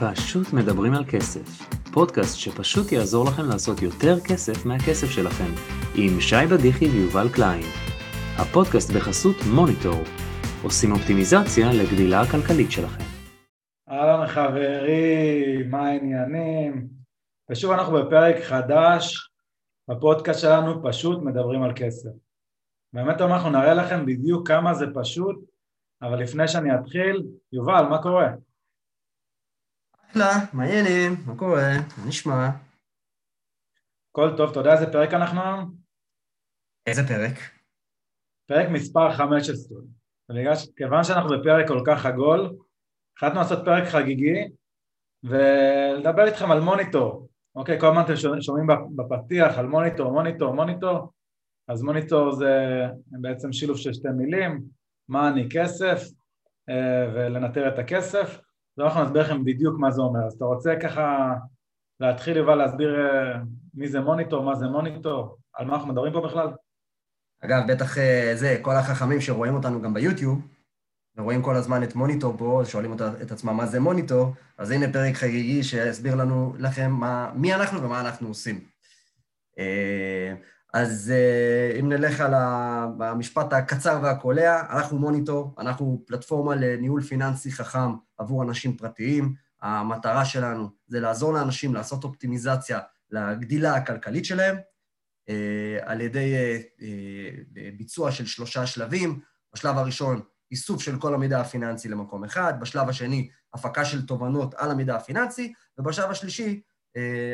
פשוט מדברים על כסף, פודקאסט שפשוט יעזור לכם לעשות יותר כסף מהכסף שלכם, עם שי בדיחי ויובל קליין. הפודקאסט בחסות מוניטור, עושים אופטימיזציה לגדילה הכלכלית שלכם. אהלן חברים, מה העניינים? ושוב אנחנו בפרק חדש בפודקאסט שלנו, פשוט מדברים על כסף. באמת אנחנו נראה לכם בדיוק כמה זה פשוט, אבל לפני שאני אתחיל, יובל, מה קורה? אחלה, מה העניינים? מה קורה? מה נשמע? הכל טוב, אתה יודע איזה פרק אנחנו היום? איזה פרק? פרק מספר 15. ובגלל ש... כיוון שאנחנו בפרק כל כך עגול, החלטנו לעשות פרק חגיגי ולדבר איתכם על מוניטור. אוקיי, כל הזמן אתם שומעים בפתיח על מוניטור, מוניטור, מוניטור, אז מוניטור זה בעצם שילוב של שתי מילים, מאני כסף, אה, ולנטר את הכסף. אז אנחנו נסביר לכם בדיוק מה זה אומר. אז אתה רוצה ככה להתחיל, יובל, להסביר אה, מי זה מוניטור, מה זה מוניטור, על מה אנחנו מדברים פה בכלל? אגב, בטח אה, זה, כל החכמים שרואים אותנו גם ביוטיוב, ורואים כל הזמן את מוניטור פה, שואלים את עצמם מה זה מוניטור, אז הנה פרק חגיגי שיסביר לנו לכם מה, מי אנחנו ומה אנחנו עושים. אה, אז אם נלך על המשפט הקצר והקולע, אנחנו מוניטור, אנחנו פלטפורמה לניהול פיננסי חכם עבור אנשים פרטיים. המטרה שלנו זה לעזור לאנשים לעשות אופטימיזציה לגדילה הכלכלית שלהם, אה, על ידי אה, אה, ביצוע של שלושה שלבים. בשלב הראשון, איסוף של כל המידע הפיננסי למקום אחד, בשלב השני, הפקה של תובנות על המידע הפיננסי, ובשלב השלישי,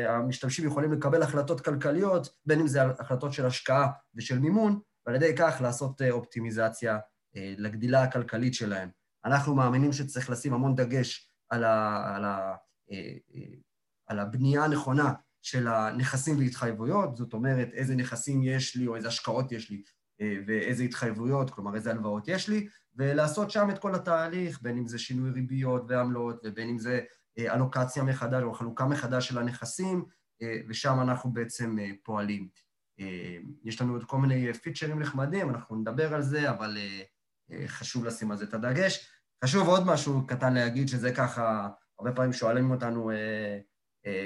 המשתמשים יכולים לקבל החלטות כלכליות, בין אם זה החלטות של השקעה ושל מימון, ועל ידי כך לעשות אופטימיזציה לגדילה הכלכלית שלהם. אנחנו מאמינים שצריך לשים המון דגש על, ה, על, ה, על הבנייה הנכונה של הנכסים והתחייבויות, זאת אומרת, איזה נכסים יש לי או איזה השקעות יש לי ואיזה התחייבויות, כלומר איזה הלוואות יש לי, ולעשות שם את כל התהליך, בין אם זה שינוי ריביות ועמלות, ובין אם זה אלוקציה מחדש או חלוקה מחדש של הנכסים, ושם אנחנו בעצם פועלים. יש לנו עוד כל מיני פיצ'רים נחמדים, אנחנו נדבר על זה, אבל חשוב לשים על זה את הדגש. חשוב עוד משהו קטן להגיד, שזה ככה, הרבה פעמים שואלים אותנו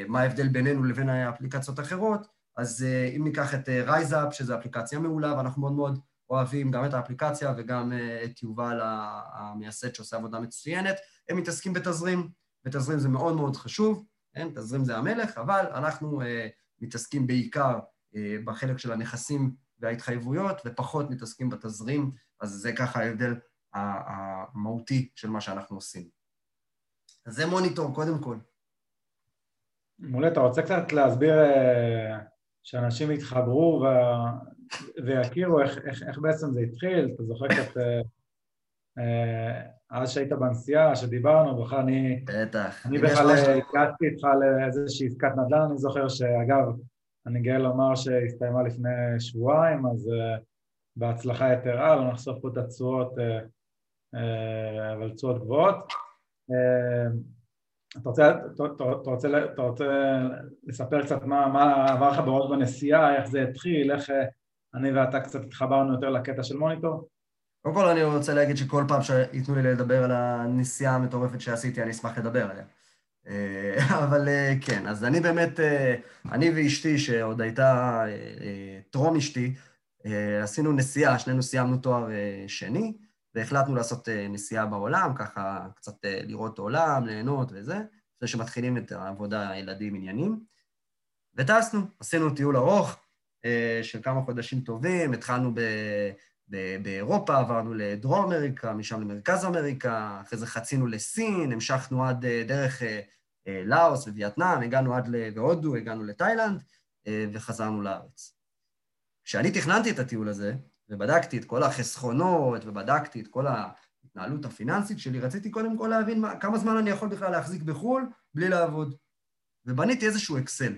מה ההבדל בינינו לבין האפליקציות האחרות, אז אם ניקח את רייזאפ, שזו אפליקציה מעולה, ואנחנו מאוד מאוד אוהבים גם את האפליקציה וגם את יובל המייסד שעושה עבודה מצוינת, הם מתעסקים בתזרים, ותזרים זה מאוד מאוד חשוב, כן? תזרים זה המלך, אבל אנחנו מתעסקים בעיקר בחלק של הנכסים וההתחייבויות, ופחות מתעסקים בתזרים, אז זה ככה ההבדל המהותי של מה שאנחנו עושים. אז זה מוניטור, קודם כל. מעולה, אתה רוצה קצת להסביר שאנשים יתחברו ו... ויכירו איך, איך, איך בעצם זה התחיל? אתה זוכר קצת, אז שהיית בנסיעה, שדיברנו, בכלל אני... בטח. אני בכלל הגעתי איתך לאיזושהי עסקת נדל"ן, אני זוכר שאגב, אני גאה לומר שהסתיימה לפני שבועיים, אז בהצלחה יתרה, לא נחשוף פה את התשואות, אבל תשואות גבוהות. אתה רוצה, אתה, אתה, רוצה, אתה רוצה לספר קצת מה, מה עבר לך בראש בנסיעה, איך זה התחיל, איך אני ואתה קצת התחברנו יותר לקטע של מוניטור? קודם כל אני רוצה להגיד שכל פעם שייתנו לי לדבר על הנסיעה המטורפת שעשיתי, אני אשמח לדבר עליה. אבל כן, אז אני באמת, אני ואשתי, שעוד הייתה טרום אשתי, עשינו נסיעה, שנינו סיימנו תואר שני, והחלטנו לעשות נסיעה בעולם, ככה קצת לראות עולם, ליהנות וזה, לפני שמתחילים את העבודה, ילדים, עניינים. וטסנו, עשינו טיול ארוך של כמה חודשים טובים, התחלנו ב... באירופה, עברנו לדרום אמריקה, משם למרכז אמריקה, אחרי זה חצינו לסין, המשכנו עד דרך לאוס ווייטנאם, הגענו עד להודו, הגענו לתאילנד, וחזרנו לארץ. כשאני תכננתי את הטיול הזה, ובדקתי את כל החסכונות, ובדקתי את כל ההתנהלות הפיננסית שלי, רציתי קודם כל להבין מה, כמה זמן אני יכול בכלל להחזיק בחו"ל בלי לעבוד. ובניתי איזשהו אקסל.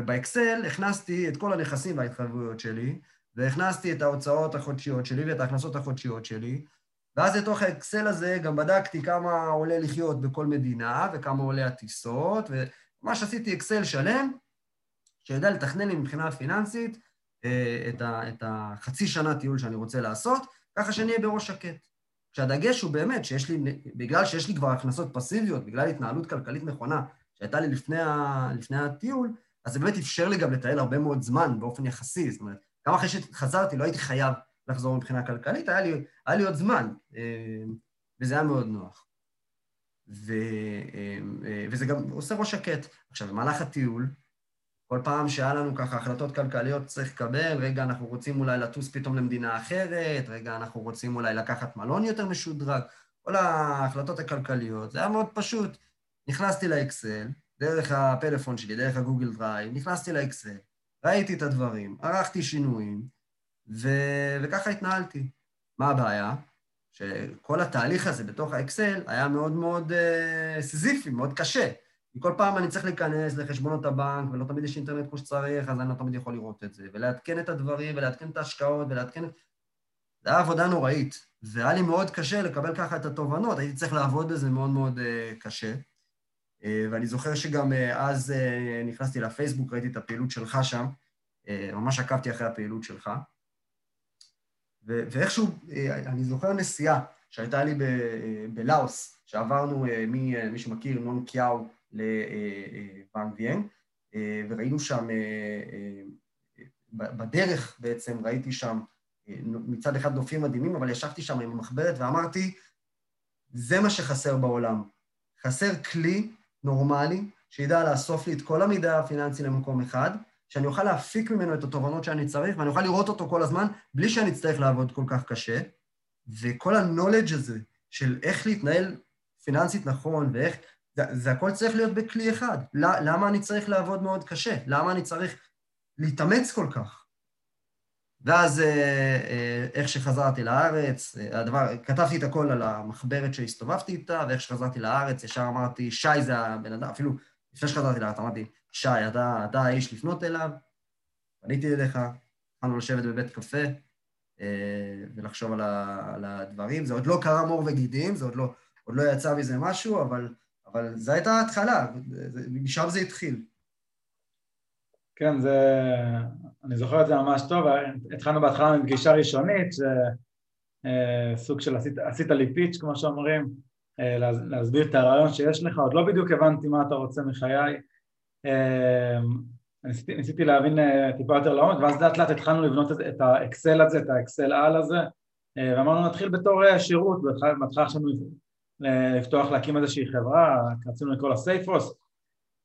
ובאקסל הכנסתי את כל הנכסים וההתחייבויות שלי, והכנסתי את ההוצאות החודשיות שלי ואת ההכנסות החודשיות שלי, ואז לתוך האקסל הזה גם בדקתי כמה עולה לחיות בכל מדינה, וכמה עולה הטיסות, וממש עשיתי אקסל שלם, שיודע לתכנן לי מבחינה פיננסית את, ה, את החצי שנה טיול שאני רוצה לעשות, ככה שאני אהיה בראש שקט. כשהדגש הוא באמת שיש לי, בגלל שיש לי כבר הכנסות פסיביות, בגלל התנהלות כלכלית נכונה שהייתה לי לפני, ה, לפני הטיול, אז זה באמת אפשר לי גם לטייל הרבה מאוד זמן באופן יחסי, זאת אומרת, גם אחרי שחזרתי לא הייתי חייב לחזור מבחינה כלכלית, היה לי, היה לי עוד זמן, אה, וזה היה מאוד נוח. ו, אה, אה, וזה גם עושה ראש שקט. עכשיו, במהלך הטיול, כל פעם שהיה לנו ככה החלטות כלכליות צריך לקבל, רגע, אנחנו רוצים אולי לטוס פתאום למדינה אחרת, רגע, אנחנו רוצים אולי לקחת מלון יותר משודרג, כל ההחלטות הכלכליות, זה היה מאוד פשוט. נכנסתי לאקסל, דרך הפלאפון שלי, דרך הגוגל דרייב, נכנסתי לאקסל, ראיתי את הדברים, ערכתי שינויים, ו... וככה התנהלתי. מה הבעיה? שכל התהליך הזה בתוך האקסל היה מאוד מאוד אה, סיזיפי, מאוד קשה. כל פעם אני צריך להיכנס לחשבונות הבנק, ולא תמיד יש אינטרנט כמו שצריך, אז אני לא תמיד יכול לראות את זה, ולעדכן את הדברים, ולעדכן את ההשקעות, ולעדכן את... זו הייתה עבודה נוראית, והיה לי מאוד קשה לקבל ככה את התובנות, הייתי צריך לעבוד בזה מאוד מאוד uh, קשה. Uh, ואני זוכר שגם uh, אז uh, נכנסתי לפייסבוק, ראיתי את הפעילות שלך שם, ממש עקבתי אחרי הפעילות שלך. ו- ואיכשהו, אני זוכר נסיעה שהייתה לי ב- בלאוס, שעברנו, מי, מי שמכיר, נון קיאו, ויאן, אה, וראינו שם, אה, אה, בדרך בעצם ראיתי שם מצד אחד נופים מדהימים, אבל ישבתי שם עם המחברת ואמרתי, זה מה שחסר בעולם. חסר כלי נורמלי שידע לאסוף לי את כל המידע הפיננסי למקום אחד, שאני אוכל להפיק ממנו את התובנות שאני צריך, ואני אוכל לראות אותו כל הזמן, בלי שאני אצטרך לעבוד כל כך קשה. וכל ה-knowledge הזה של איך להתנהל פיננסית נכון, ואיך זה, זה הכל צריך להיות בכלי אחד. למה אני צריך לעבוד מאוד קשה? למה אני צריך להתאמץ כל כך? ואז אה, אה, איך שחזרתי לארץ, אה, הדבר, כתבתי את הכל על המחברת שהסתובבתי איתה, ואיך שחזרתי לארץ, ישר אמרתי, שי זה הבן אדם, אפילו לפני שחזרתי לארץ, אמרתי, שי, אתה, אתה האיש לפנות אליו, פניתי אליך, התחלנו לשבת בבית קפה ולחשוב על, ה, על הדברים. זה עוד לא קרה מור וגידים, זה עוד לא, עוד לא יצא מזה משהו, אבל אבל זו הייתה ההתחלה, משם זה התחיל. כן, זה... אני זוכר את זה ממש טוב, התחלנו בהתחלה מפגישה ראשונית, שסוג אה, של עשית, עשית לי פיץ', כמו שאומרים, אה, להסביר את הרעיון שיש לך, עוד לא בדיוק הבנתי מה אתה רוצה מחיי. אה, ניסיתי, ניסיתי להבין טיפה יותר לעומק, ואז לאט לאט התחלנו לבנות את האקסל הזה, את האקסל על הזה, ואמרנו נתחיל בתור שירות, בהתחלה חשבנו לפתוח, להקים איזושהי חברה, רצינו לקרוא לה סייפוס,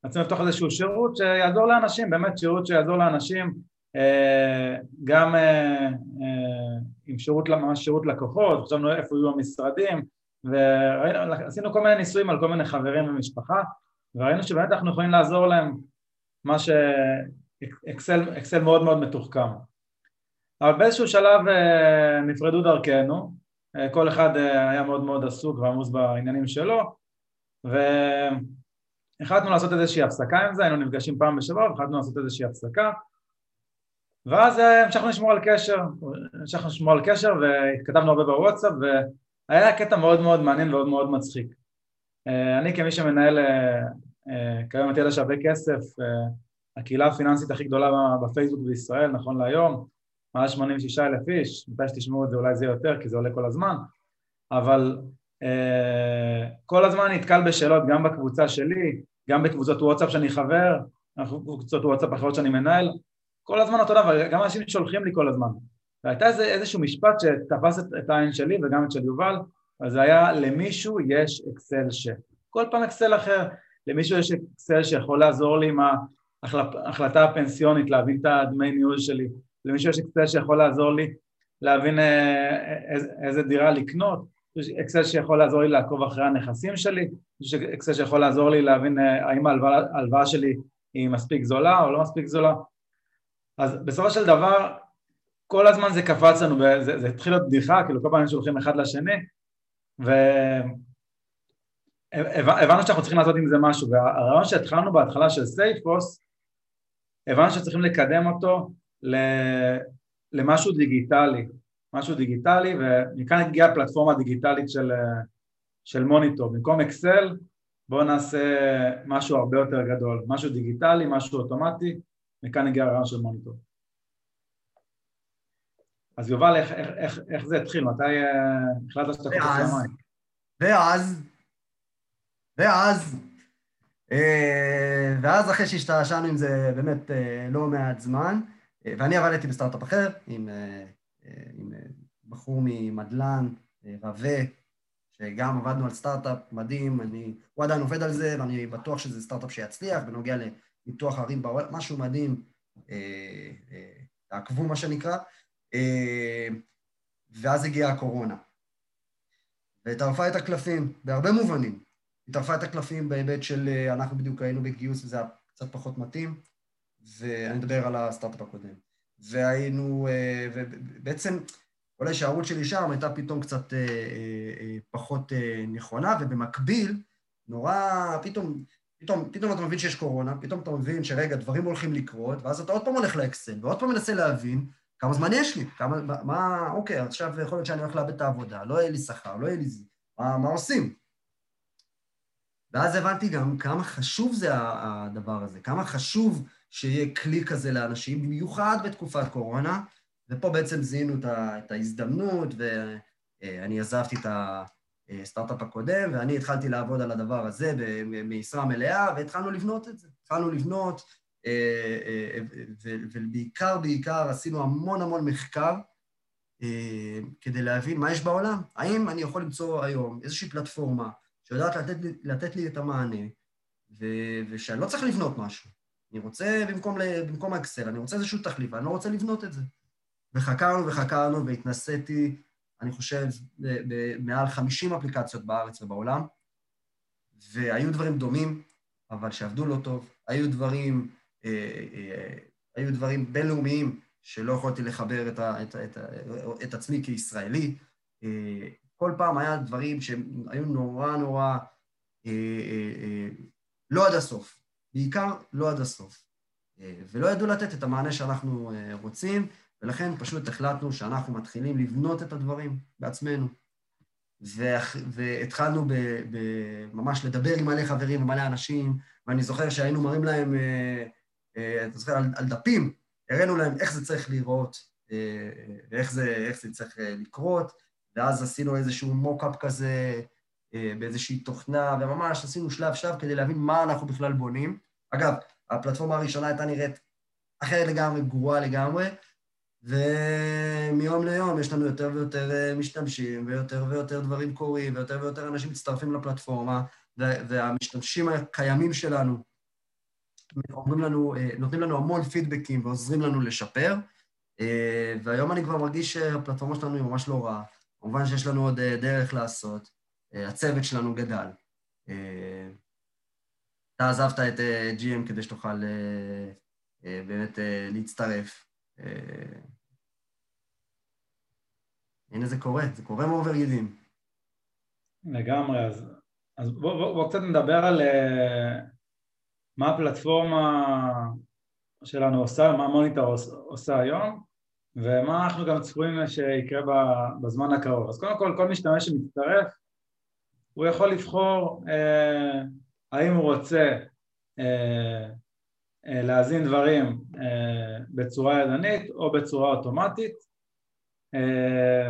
רצינו לפתוח איזשהו שירות שיעזור לאנשים, באמת שירות שיעזור לאנשים, אה, גם אה, אה, עם שירות, ממש שירות לקוחות, חשבנו איפה יהיו המשרדים, ועשינו כל מיני ניסויים על כל מיני חברים ומשפחה, וראינו שבאמת אנחנו יכולים לעזור להם, מה שאקסל מאוד מאוד מתוחכם. אבל באיזשהו שלב נפרדו דרכנו, כל אחד היה מאוד מאוד עסוק ועמוס בעניינים שלו והחלטנו לעשות איזושהי הפסקה עם זה, היינו נפגשים פעם בשבוע והחלטנו לעשות איזושהי הפסקה ואז אה, המשכנו לשמור על קשר, המשכנו לשמור על קשר והתכתבנו הרבה בוואטסאפ והיה קטע מאוד מאוד מעניין ומאוד מאוד מצחיק. אני כמי שמנהל כיום את ידע שווה כסף, הקהילה הפיננסית הכי גדולה בפייסבוק בישראל נכון להיום, מעל 86 אלף איש, מתי שתשמעו את זה אולי זה יותר כי זה עולה כל הזמן, אבל אה, כל הזמן נתקל בשאלות גם בקבוצה שלי, גם בקבוצות וואטסאפ שאני חבר, קבוצות וואטסאפ אחרות שאני מנהל, כל הזמן אותו דבר, גם אנשים שולחים לי כל הזמן. והייתה איזה, איזשהו משפט שתפס את, את העין שלי וגם את של יובל, אז זה היה למישהו יש אקסל ש... כל פעם אקסל אחר, למישהו יש אקסל שיכול לעזור לי עם ההחלטה הפנסיונית, להבין את הדמי ניהול שלי, למישהו יש אקסל שיכול לעזור לי להבין אה, איזה דירה לקנות, יש אקסל שיכול לעזור לי לעקוב אחרי הנכסים שלי, יש אקסל שיכול לעזור לי להבין אה, האם ההלוואה שלי היא מספיק זולה או לא מספיק זולה. אז בסופו של דבר כל הזמן זה קפץ לנו, זה, זה התחיל להיות בדיחה, כאילו כל פעם שולחים אחד לשני והבנו שאנחנו צריכים לעשות עם זה משהו והרעיון שהתחלנו בהתחלה של סייפוס הבנו שצריכים לקדם אותו למשהו דיגיטלי, משהו דיגיטלי, ומכאן הגיעה הפלטפורמה הדיגיטלית של, של מוניטור. במקום אקסל, בואו נעשה משהו הרבה יותר גדול, משהו דיגיטלי, משהו אוטומטי, מכאן הגיע הרעיון של מוניטור. אז יובל, איך, איך, איך, איך זה התחיל? מתי uh, החלטת שאתה קופץ למים? ואז, ואז, אה, ואז אחרי שהשתעשענו עם זה באמת אה, לא מעט זמן, אה, ואני עבדתי בסטארט-אפ אחר עם, אה, אה, אה, בחור ממדלן, אה, רווה, שגם עבדנו על סטארט-אפ מדהים, אני, הוא עדיין עובד על זה, ואני בטוח שזה סטארט-אפ שיצליח בנוגע לניתוח ערים בעולם, משהו מדהים, אה, אה, תעקבו מה שנקרא. ואז הגיעה הקורונה. וטרפה את הקלפים, בהרבה מובנים. היא טרפה את הקלפים בהיבט של אנחנו בדיוק היינו בגיוס וזה היה קצת פחות מתאים, ואני מדבר על הסטארט-אפ הקודם. והיינו, ובעצם כל ההישארות שלי שם הייתה פתאום קצת פחות נכונה, ובמקביל, נורא, פתאום, פתאום, פתאום אתה מבין שיש קורונה, פתאום אתה מבין שרגע, דברים הולכים לקרות, ואז אתה עוד פעם הולך לאקסל, ועוד פעם מנסה להבין כמה זמן יש לי? כמה, מה, אוקיי, עכשיו יכול להיות שאני הולך לאבד את העבודה, לא יהיה לי שכר, לא יהיה לי זה, מה, מה עושים? ואז הבנתי גם כמה חשוב זה הדבר הזה, כמה חשוב שיהיה כלי כזה לאנשים, במיוחד בתקופת קורונה, ופה בעצם זיהינו את ההזדמנות, ואני עזבתי את הסטארט-אפ הקודם, ואני התחלתי לעבוד על הדבר הזה במשרה מלאה, והתחלנו לבנות את זה. התחלנו לבנות, אה, אה, ובעיקר, בעיקר עשינו המון המון מחקר אה, כדי להבין מה יש בעולם. האם אני יכול למצוא היום איזושהי פלטפורמה שיודעת לתת לתת לי את המענה, ושאני לא צריך לבנות משהו. אני רוצה, במקום, במקום האקסל, אני רוצה איזשהו תחליף, ואני לא רוצה לבנות את זה. וחקרנו וחקרנו והתנסיתי, אני חושב, במעל 50 אפליקציות בארץ ובעולם, והיו דברים דומים, אבל שעבדו לא טוב. היו דברים אה, אה, היו דברים בינלאומיים שלא יכולתי לחבר את, ה, את, את, את עצמי כישראלי. אה, כל פעם היה דברים שהיו נורא נורא לא עד הסוף, בעיקר לא עד הסוף. ולא ידעו לתת את המענה שאנחנו רוצים, ולכן פשוט החלטנו שאנחנו מתחילים לבנות את הדברים בעצמנו. והתחלנו ב, ב, ממש לדבר עם מלא חברים ומלא אנשים, ואני זוכר שהיינו מראים להם אה, אתה זוכר, על, על דפים, הראינו להם איך זה צריך לראות אה, ואיך זה, זה צריך אה, לקרות, ואז עשינו איזשהו מוקאפ כזה באיזושהי תוכנה, וממש עשינו שלב שלב כדי להבין מה אנחנו בכלל בונים. אגב, הפלטפורמה הראשונה הייתה נראית אחרת לגמרי, גרועה לגמרי, ומיום ליום יש לנו יותר ויותר משתמשים, ויותר ויותר דברים קורים, ויותר ויותר אנשים מצטרפים לפלטפורמה, והמשתמשים הקיימים שלנו אומרים לנו, אה, נותנים לנו המון פידבקים ועוזרים לנו לשפר, אה, והיום אני כבר מרגיש שהפלטפורמה שלנו היא ממש לא רעה. כמובן שיש לנו עוד אה, דרך לעשות, הצוות שלנו גדל. אתה עזבת את GM כדי שתוכל באמת להצטרף. הנה זה קורה, זה קורה מאובר גידים. לגמרי, אז, אז בואו בוא, בוא קצת נדבר על, מה הפלטפורמה שלנו עושה, מה מוניטור עושה היום ומה אנחנו גם צפויים שיקרה בזמן הקרוב. אז קודם כל, כל משתמש שמצטרף, הוא יכול לבחור אה, האם הוא רוצה אה, אה, להזין דברים אה, בצורה ידנית או בצורה אוטומטית. אה,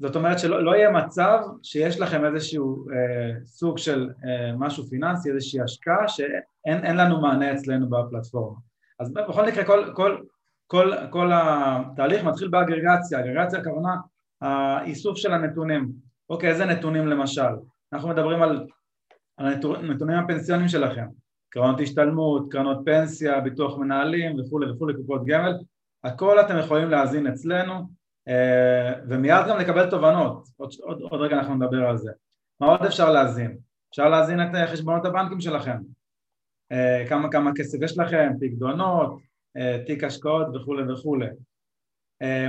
זאת אומרת שלא לא יהיה מצב שיש לכם איזשהו אה, סוג של אה, משהו פיננסי, איזושהי השקעה שאין לנו מענה אצלנו בפלטפורמה. אז בכל מקרה כל, כל, כל, כל התהליך מתחיל באגרגציה, אגרגציה הכוונה האיסוף של הנתונים. אוקיי, איזה נתונים למשל? אנחנו מדברים על, על הנתונים הפנסיונים שלכם, קרנות השתלמות, קרנות פנסיה, ביטוח מנהלים וכולי וכולי, קופות גמל, הכל אתם יכולים להזין אצלנו אה, ומיד גם לקבל תובנות, עוד, עוד, עוד רגע אנחנו נדבר על זה. מה עוד אפשר להזין? אפשר להזין את אה, חשבונות הבנקים שלכם, אה, כמה כמה כסף יש לכם, פקדונות, תיק השקעות וכולי וכולי.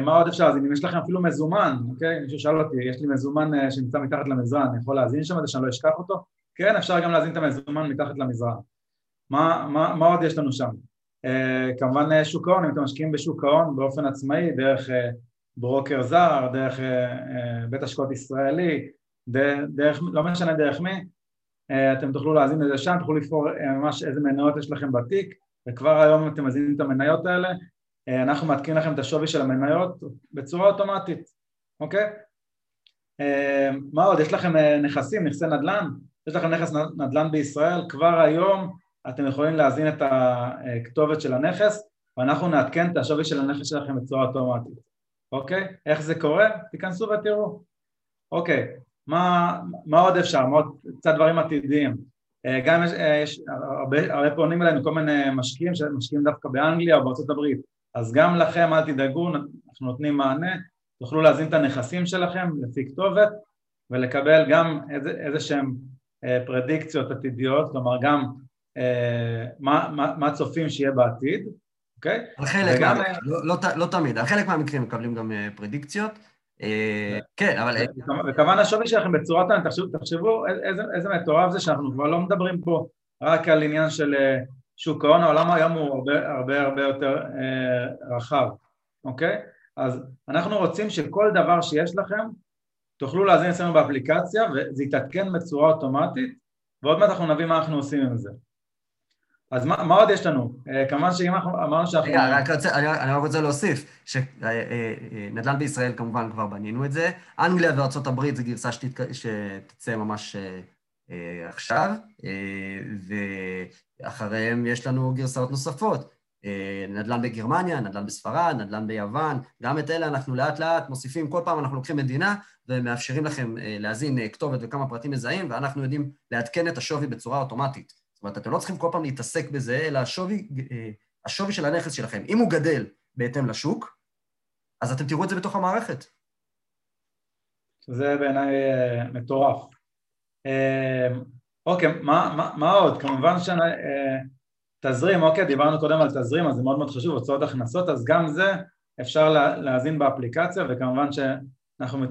מה עוד אפשר להזין? אם יש לכם אפילו מזומן, אוקיי? מישהו שאל אותי, יש לי מזומן שנמצא מתחת למזרן, אני יכול להזין שם את זה שאני לא אשכח אותו? כן, אפשר גם להזין את המזומן מתחת למזרן. מה, מה, מה עוד יש לנו שם? כמובן שוק ההון, אם אתם משקיעים בשוק ההון באופן עצמאי, דרך ברוקר זר, דרך אה, אה, בית השקעות ישראלי, דרך, לא משנה דרך מי, אה, אתם תוכלו להאזין לזה שם, תוכלו לבחור ממש איזה מניות יש לכם בתיק, וכבר היום אתם מזינים את המניות האלה, אה, אנחנו מעדכנים לכם את השווי של המניות בצורה אוטומטית, אוקיי? אה, מה עוד? יש לכם אה, נכסים, נכסי נדל"ן? יש לכם נכס נדל"ן בישראל, כבר היום אתם יכולים להזין את הכתובת של הנכס ואנחנו נעדכן את השווי של הנכס שלכם בצורה אוטומטית, אוקיי? איך זה קורה? תיכנסו ותראו. אוקיי, מה, מה עוד אפשר? מה עוד קצת דברים עתידיים. גם יש, יש הרבה, הרבה פונים אלינו כל מיני משקיעים שמשקיעים דווקא באנגליה או בארצות הברית אז גם לכם אל תדאגו, אנחנו נותנים מענה, תוכלו להזין את הנכסים שלכם לפי כתובת ולקבל גם איזה, איזה שהם אה, פרדיקציות עתידיות, כלומר גם אה, מה, מה, מה צופים שיהיה בעתיד, אוקיי? על חלק, וגם, מה, לא, לא, לא תמיד, על חלק מהמקרים מקבלים גם אה, פרדיקציות. אה, כן, אבל... וכמובן השווי שלכם בצורה טענה, תחשבו, תחשבו איזה, איזה מטורף זה שאנחנו כבר לא מדברים פה רק על עניין של אה, שוק ההון, העולם היום הוא הרבה הרבה הרבה יותר אה, רחב, אוקיי? אז אנחנו רוצים שכל דבר שיש לכם תוכלו להזין אצלנו באפליקציה וזה יתעדכן בצורה אוטומטית ועוד מעט אנחנו נבין מה אנחנו עושים עם זה. אז מה, מה עוד יש לנו? אה, כמובן שאם אנחנו אמרנו שאנחנו... רגע, רק רוצה, אני, אני רק רוצה להוסיף, שנדל"ן אה, אה, בישראל כמובן כבר בנינו את זה, אנגליה וארה"ב זה גרסה שתת, שתצא ממש עכשיו, ואחריהם יש לנו גרסאות נוספות. נדל"ן בגרמניה, נדל"ן בספרד, נדל"ן ביוון, גם את אלה אנחנו לאט לאט מוסיפים, כל פעם אנחנו לוקחים מדינה ומאפשרים לכם להזין כתובת וכמה פרטים מזהים, ואנחנו יודעים לעדכן את השווי בצורה אוטומטית. זאת אומרת, אתם לא צריכים כל פעם להתעסק בזה, אלא השווי, השווי של הנכס שלכם, אם הוא גדל בהתאם לשוק, אז אתם תראו את זה בתוך המערכת. זה בעיניי מטורף. אוקיי, מה, מה, מה עוד? כמובן שתזרים, אוקיי, דיברנו קודם על תזרים, אז זה מאוד מאוד חשוב, הוצאות הכנסות, אז גם זה אפשר לה, להזין באפליקציה, וכמובן שאנחנו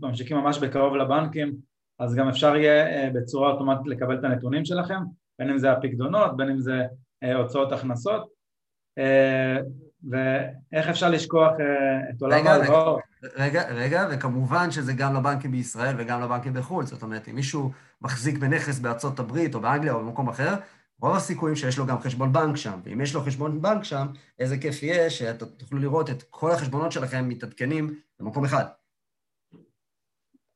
ממשיכים ממש בקרוב לבנקים, אז גם אפשר יהיה בצורה אוטומטית לקבל את הנתונים שלכם, בין אם זה הפקדונות, בין אם זה הוצאות הכנסות, ואיך אפשר לשכוח את עולם ההלוואות. רגע, רגע, וכמובן שזה גם לבנקים בישראל וגם לבנקים בחו"ל, זאת אומרת, אם מישהו מחזיק בנכס בארצות הברית או באנגליה או במקום אחר, רוב הסיכויים שיש לו גם חשבון בנק שם, ואם יש לו חשבון בנק שם, איזה כיף יהיה שתוכלו לראות את כל החשבונות שלכם מתעדכנים במקום אחד.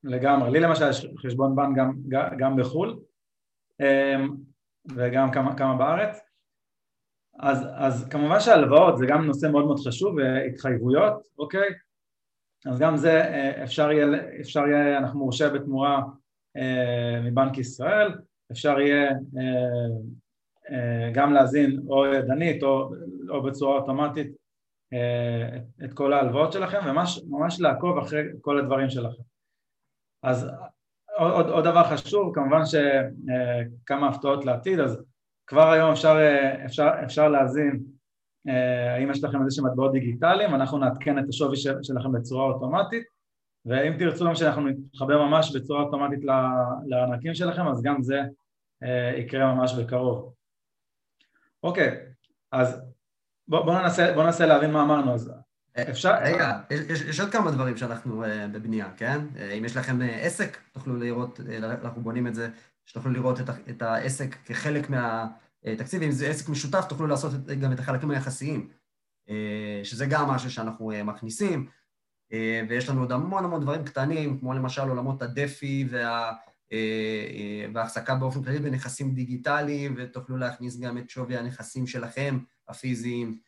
לגמרי, לי למשל יש חשבון בנק גם, גם בחו"ל אמ, וגם כמה, כמה בארץ, אז, אז כמובן שהלוואות זה גם נושא מאוד מאוד חשוב, והתחייבויות, אוקיי? אז גם זה אה, אפשר יהיה, אפשר יהיה אנחנו מורשה בתמורה אה, מבנק ישראל, אפשר יהיה אה, אה, גם להזין או ידנית או, או בצורה אוטומטית אה, את, את כל ההלוואות שלכם וממש לעקוב אחרי כל הדברים שלכם. אז עוד, עוד דבר חשוב, כמובן שכמה אה, הפתעות לעתיד, אז כבר היום אפשר, אה, אפשר, אפשר להזין אה, האם יש לכם איזה שהם מטבעות דיגיטליים, אנחנו נעדכן את השווי של, שלכם בצורה אוטומטית ואם תרצו גם שאנחנו נתחבר ממש בצורה אוטומטית לארנקים שלכם אז גם זה יקרה ממש בקרוב. אוקיי, אז בואו בוא ננסה, בוא ננסה להבין מה אמרנו, אז אפשר... רגע, יש, יש עוד כמה דברים שאנחנו uh, בבנייה, כן? Uh, אם יש לכם uh, עסק, תוכלו לראות, אנחנו בונים את זה, שתוכלו לראות את, את העסק כחלק מהתקציב, אם זה עסק משותף, תוכלו לעשות גם את החלקים היחסיים, שזה גם משהו שאנחנו מכניסים, ויש לנו עוד המון המון דברים קטנים, כמו למשל עולמות הדפי וה... והחזקה באופן כללי בנכסים דיגיטליים, ותוכלו להכניס גם את שווי הנכסים שלכם, הפיזיים,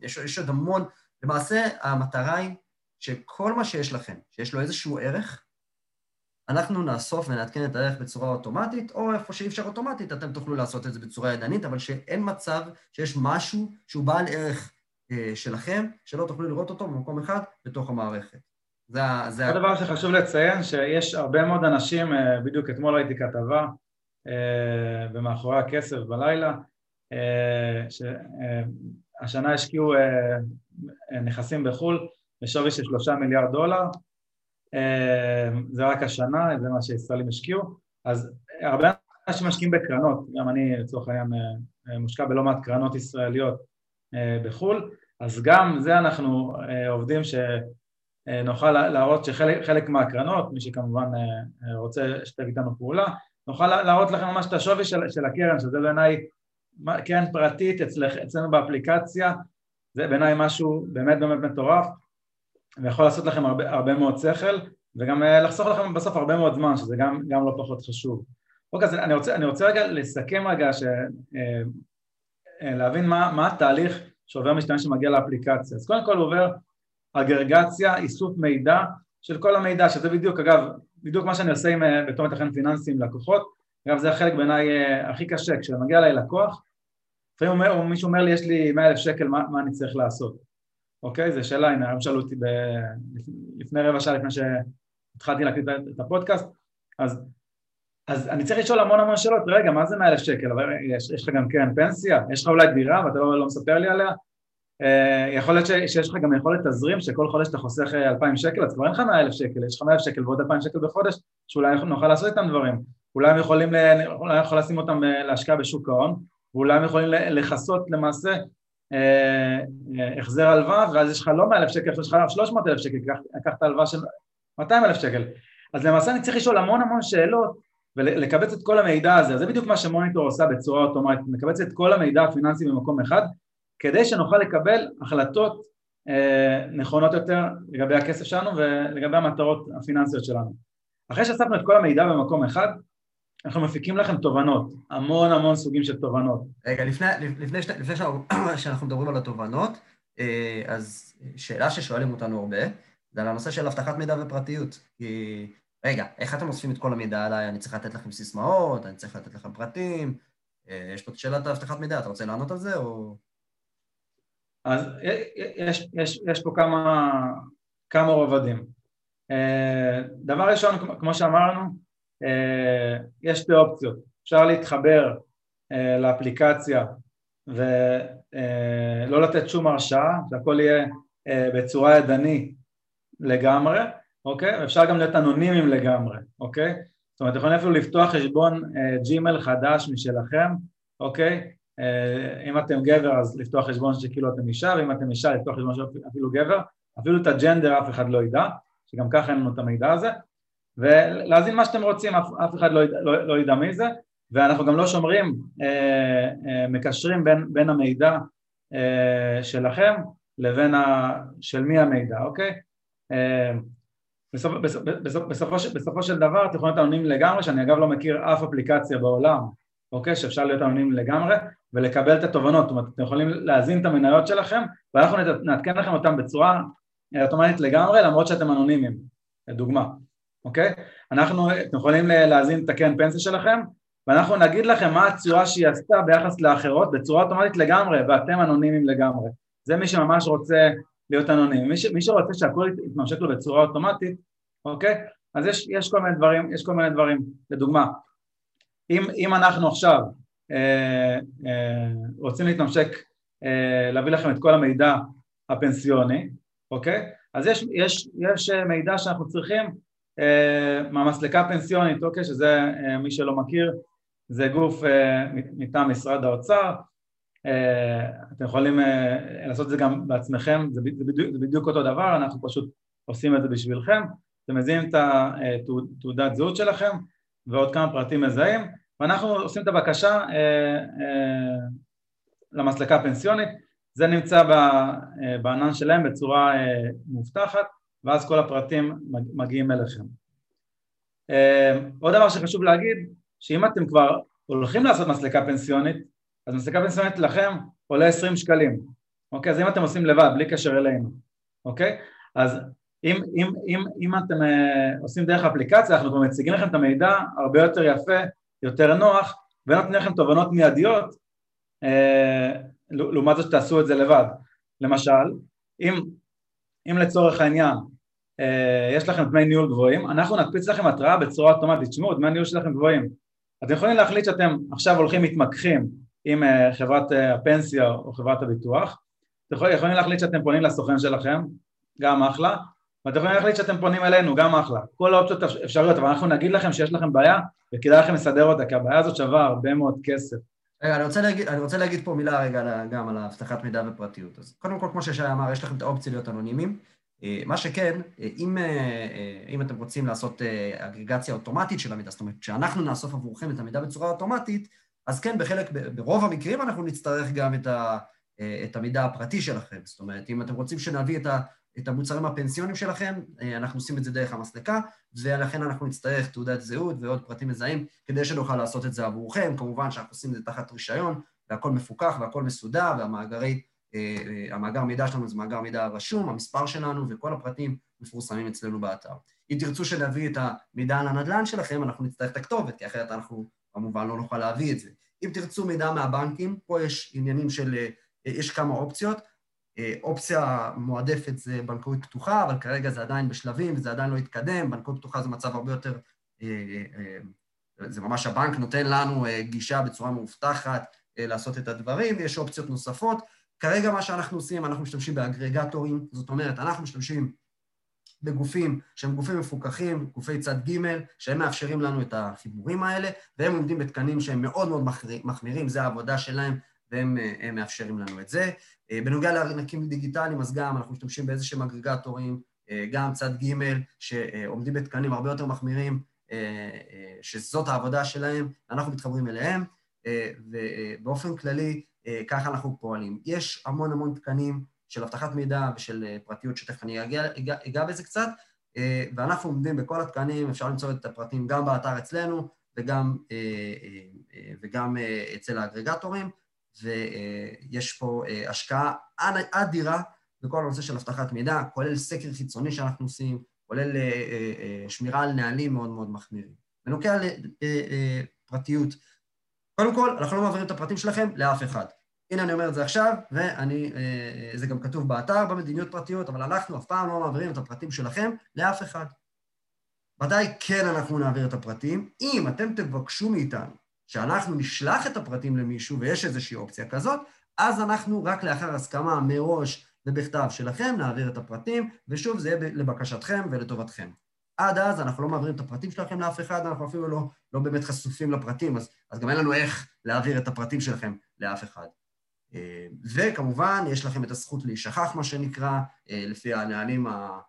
ויש עוד המון, למעשה המטרה היא שכל מה שיש לכם, שיש לו איזשהו ערך, אנחנו נאסוף ונעדכן את הערך בצורה אוטומטית, או איפה שאי אפשר אוטומטית, אתם תוכלו לעשות את זה בצורה ידנית, אבל שאין מצב שיש משהו שהוא בעל ערך אה, שלכם, שלא תוכלו לראות אותו במקום אחד בתוך המערכת. זה זה... עוד דבר שחשוב לציין, שיש הרבה מאוד אנשים, אה, בדיוק אתמול ראיתי כתבה אה, במאחורי הכסף בלילה, שהשנה השקיעו אה, נכסים בחו"ל בשווי של שלושה מיליארד דולר, אה, זה רק השנה, זה מה שישראלים השקיעו, אז הרבה אנשים משקיעים בקרנות, גם אני לצורך העניין מושקע בלא מעט קרנות ישראליות בחו"ל, אז גם זה אנחנו עובדים שנוכל להראות שחלק מהקרנות, מי שכמובן רוצה לשתף איתנו פעולה, נוכל להראות לכם ממש את השווי של, של הקרן, שזה בעיניי קרן פרטית אצלך, אצלנו באפליקציה, זה בעיניי משהו באמת באמת מטורף, ויכול לעשות לכם הרבה, הרבה מאוד שכל, וגם אה, לחסוך לכם בסוף הרבה מאוד זמן, שזה גם, גם לא פחות חשוב. אוקיי, אז אני רוצה, אני רוצה רגע לסכם רגע, ש, אה, אה, להבין מה, מה התהליך שעובר משתמש שמגיע לאפליקציה. אז קודם כל הוא עובר אגרגציה, איסוף מידע של כל המידע, שזה בדיוק, אגב, בדיוק מה שאני עושה עם, בתור מתכנן פיננסי עם לקוחות, אגב זה החלק בעיניי הכי קשה, כשמגיע אליי לקוח, לפעמים אומר, מישהו אומר לי יש לי מאה אלף שקל, מה, מה אני צריך לעשות? אוקיי? זו שאלה, הנה היום שאלו אותי ב... לפני רבע שעה לפני שהתחלתי להקליט את הפודקאסט, אז, אז אני צריך לשאול המון המון שאלות, רגע, מה זה מאה אלף שקל? אבל יש, יש לך גם קרן פנסיה? יש לך אולי דירה ואתה לא, לא מספר לי עליה? Uh, יכול להיות ש, שיש לך גם יכולת תזרים שכל חודש אתה חוסך אה, אלפיים שקל, אז כבר אין לך מאה אלף שקל, יש לך מאה אלף שקל ועוד אלפיים שקל בחודש, שאולי נוכל לעשות איתם דברים. אולי הם יכולים, אולי יכול לשים אותם אה, להשקעה בשוק ההון, ואולי הם יכולים לכסות למעשה אה, אה, החזר הלוואה, ואז יש לך לא 100 אלף שקל, יש לך 300 אלף שקל, לקחת הלוואה של 200 אלף שקל. אז למעשה אני צריך לשאול המון המון שאלות ולקבץ את כל המידע הזה, זה בדיוק מה שמוניטור עושה בצורה אוטומטית, מקבץ את כל המידע הפיננסי במקום אחד, כדי שנוכל לקבל החלטות אה, נכונות יותר לגבי הכסף שלנו ולגבי המטרות הפיננסיות שלנו. אחרי שאספנו את כל המידע במקום אחד, אנחנו מפיקים לכם תובנות, המון המון סוגים של תובנות. רגע, לפני, לפני, לפני שאנחנו, שאנחנו מדברים על התובנות, אה, אז שאלה ששואלים אותנו הרבה, זה על הנושא של אבטחת מידע ופרטיות. כי, רגע, איך אתם אוספים את כל המידע עליי? אני צריך לתת לכם סיסמאות, אני צריך לתת לכם פרטים, אה, יש פה שאלת אבטחת מידע, אתה רוצה לענות על זה או... אז יש, יש, יש פה כמה, כמה רובדים. אה, דבר ראשון, כמו שאמרנו, יש שתי אופציות, אפשר להתחבר אה, לאפליקציה ולא אה, לתת שום הרשאה, שהכל יהיה בצורה ידנית לגמרי, אוקיי? אפשר גם להיות אנונימיים לגמרי, אוקיי? זאת אומרת, יכולים אפילו לפתוח חשבון ג'ימל חדש משלכם, אוקיי? אם אתם גבר אז לפתוח חשבון שכאילו אתם אישה, ואם אתם אישה לפתוח חשבון שאפילו גבר, אפילו את הג'נדר אף אחד לא ידע, שגם ככה אין לנו את המידע הזה, ולהזין מה שאתם רוצים, אף, אף אחד לא, לא, לא ידע מי זה, ואנחנו גם לא שומרים, אה, אה, מקשרים בין, בין המידע אה, שלכם לבין ה, של מי המידע, אוקיי? אה, בסופ, בסופ, בסופ, בסופו, בסופו של דבר אתם יכולים להיות אנונימים לגמרי, שאני אגב לא מכיר אף אפליקציה בעולם, אוקיי? שאפשר להיות אנונימים לגמרי ולקבל את התובנות, זאת אומרת אתם יכולים להזין את המניות שלכם ואנחנו נעדכן לכם אותם בצורה אוטומטית לגמרי למרות שאתם אנונימיים, לדוגמה אוקיי? אנחנו, אתם יכולים להזין את הקרן פנסיה שלכם ואנחנו נגיד לכם מה התשואה שהיא עשתה ביחס לאחרות בצורה אוטומטית לגמרי ואתם אנונימיים לגמרי זה מי שממש רוצה להיות אנונימי מי, ש, מי שרוצה שהכל יתממשק לו בצורה אוטומטית אוקיי? אז יש, יש כל מיני דברים, יש כל מיני דברים לדוגמה אם, אם אנחנו עכשיו אה, אה, רוצים להתממשק אה, להביא לכם את כל המידע הפנסיוני אוקיי? אז יש, יש, יש מידע שאנחנו צריכים אה, מהמסלקה הפנסיונית, אוקיי, שזה אה, מי שלא מכיר, זה גוף אה, מטעם משרד האוצר, אתם יכולים לעשות את זה גם בעצמכם, זה בדיוק, זה בדיוק אותו דבר, אנחנו פשוט עושים את זה בשבילכם, אתם מזינים את תעודת זהות שלכם ועוד כמה פרטים מזהים. ואנחנו עושים את הבקשה למסלקה הפנסיונית, זה נמצא בענן שלהם בצורה מובטחת ואז כל הפרטים מגיעים אליכם. אה, עוד דבר שחשוב להגיד, שאם אתם כבר הולכים לעשות מסלקה פנסיונית, אז מסלקה פנסיונית לכם עולה 20 שקלים, אוקיי? אז אם אתם עושים לבד, בלי קשר אלינו, אוקיי? אז אם, אם, אם, אם אתם אה, עושים דרך אפליקציה, אנחנו כבר מציגים לכם את המידע הרבה יותר יפה, יותר נוח, ונותנים לכם תובנות מיידיות, אה, לעומת זאת שתעשו את זה לבד. למשל, אם אם לצורך העניין אה, יש לכם דמי ניהול גבוהים, אנחנו נקפיץ לכם התראה בצורה אוטומטית, תשמעו, דמי ניהול שלכם גבוהים. אתם יכולים להחליט שאתם עכשיו הולכים מתמקחים עם אה, חברת אה, הפנסיה או חברת הביטוח, אתם יכולים להחליט שאתם פונים לסוכן שלכם, גם אחלה, ואתם יכולים להחליט שאתם פונים אלינו, גם אחלה. כל האופציות אפשריות, אבל אנחנו נגיד לכם שיש לכם בעיה וכדאי לכם לסדר אותה, כי הבעיה הזאת שווה הרבה מאוד כסף. רגע, אני רוצה, להגיד, אני רוצה להגיד פה מילה רגע גם על האבטחת מידע ופרטיות. אז קודם כל, כמו ששי אמר, יש לכם את האופציה להיות אנונימיים. אה, מה שכן, אה, אם, אה, אם אתם רוצים לעשות אגרגציה אוטומטית של המידע, זאת אומרת, שאנחנו נאסוף עבורכם את המידע בצורה אוטומטית, אז כן, בחלק, ברוב המקרים אנחנו נצטרך גם את, ה, את המידע הפרטי שלכם. זאת אומרת, אם אתם רוצים שנביא את, ה, את המוצרים הפנסיונים שלכם, אנחנו עושים את זה דרך המסלקה, ולכן אנחנו נצטרך תעודת זהות ועוד פרטים מזהים כדי שנוכל לעשות את זה עבורכם. כמובן שאנחנו עושים את זה תחת רישיון, והכל מפוקח והכל מסודר, והמאגרי, המאגר מידע שלנו זה מאגר מידע רשום, המספר שלנו וכל הפרטים מפורסמים אצלנו באתר. אם תרצו שנביא את המידע על הנדל"ן שלכם, אנחנו נצטרך את הכתובת, כי אחרת אנחנו כמובן לא נוכל להביא את זה. אם תרצו מידע מהבנקים, פה יש עניינים של, יש כמה אופציות. אופציה מועדפת זה בנקאות פתוחה, אבל כרגע זה עדיין בשלבים וזה עדיין לא התקדם. בנקאות פתוחה זה מצב הרבה יותר... זה ממש הבנק נותן לנו גישה בצורה מאובטחת לעשות את הדברים, ויש אופציות נוספות. כרגע מה שאנחנו עושים, אנחנו משתמשים באגרגטורים, זאת אומרת, אנחנו משתמשים בגופים שהם גופים מפוקחים, גופי צד ג', שהם מאפשרים לנו את החיבורים האלה, והם עומדים בתקנים שהם מאוד מאוד מחמירים, זה העבודה שלהם, והם מאפשרים לנו את זה. בנוגע לארנקים דיגיטליים, אז גם אנחנו משתמשים באיזה שהם אגרגטורים, גם צד ג', שעומדים בתקנים הרבה יותר מחמירים, שזאת העבודה שלהם, אנחנו מתחברים אליהם, ובאופן כללי, ככה אנחנו פועלים. יש המון המון תקנים של אבטחת מידע ושל פרטיות, שתכף אני אגע, אגע, אגע בזה קצת, ואנחנו עומדים בכל התקנים, אפשר למצוא את הפרטים גם באתר אצלנו וגם, וגם אצל האגרגטורים, ויש פה השקעה אדירה בכל הנושא של אבטחת מידע, כולל סקר חיצוני שאנחנו עושים, כולל שמירה על נהלים מאוד מאוד מחמירים. בנוגע לפרטיות, קודם כל, אנחנו לא מעבירים את הפרטים שלכם לאף אחד. הנה אני אומר את זה עכשיו, ואני, זה גם כתוב באתר במדיניות פרטיות, אבל אנחנו אף פעם לא מעבירים את הפרטים שלכם לאף אחד. ודאי כן אנחנו נעביר את הפרטים, אם אתם תבקשו מאיתנו שאנחנו נשלח את הפרטים למישהו, ויש איזושהי אופציה כזאת, אז אנחנו רק לאחר הסכמה מראש ובכתב שלכם נעביר את הפרטים, ושוב, זה יהיה לבקשתכם ולטובתכם. עד אז אנחנו לא מעבירים את הפרטים שלכם לאף אחד, אנחנו אפילו לא, לא באמת חשופים לפרטים, אז, אז גם אין לנו איך להעביר את הפרטים שלכם לאף אחד. וכמובן, יש לכם את הזכות להישכח, מה שנקרא, לפי הנהלים ה...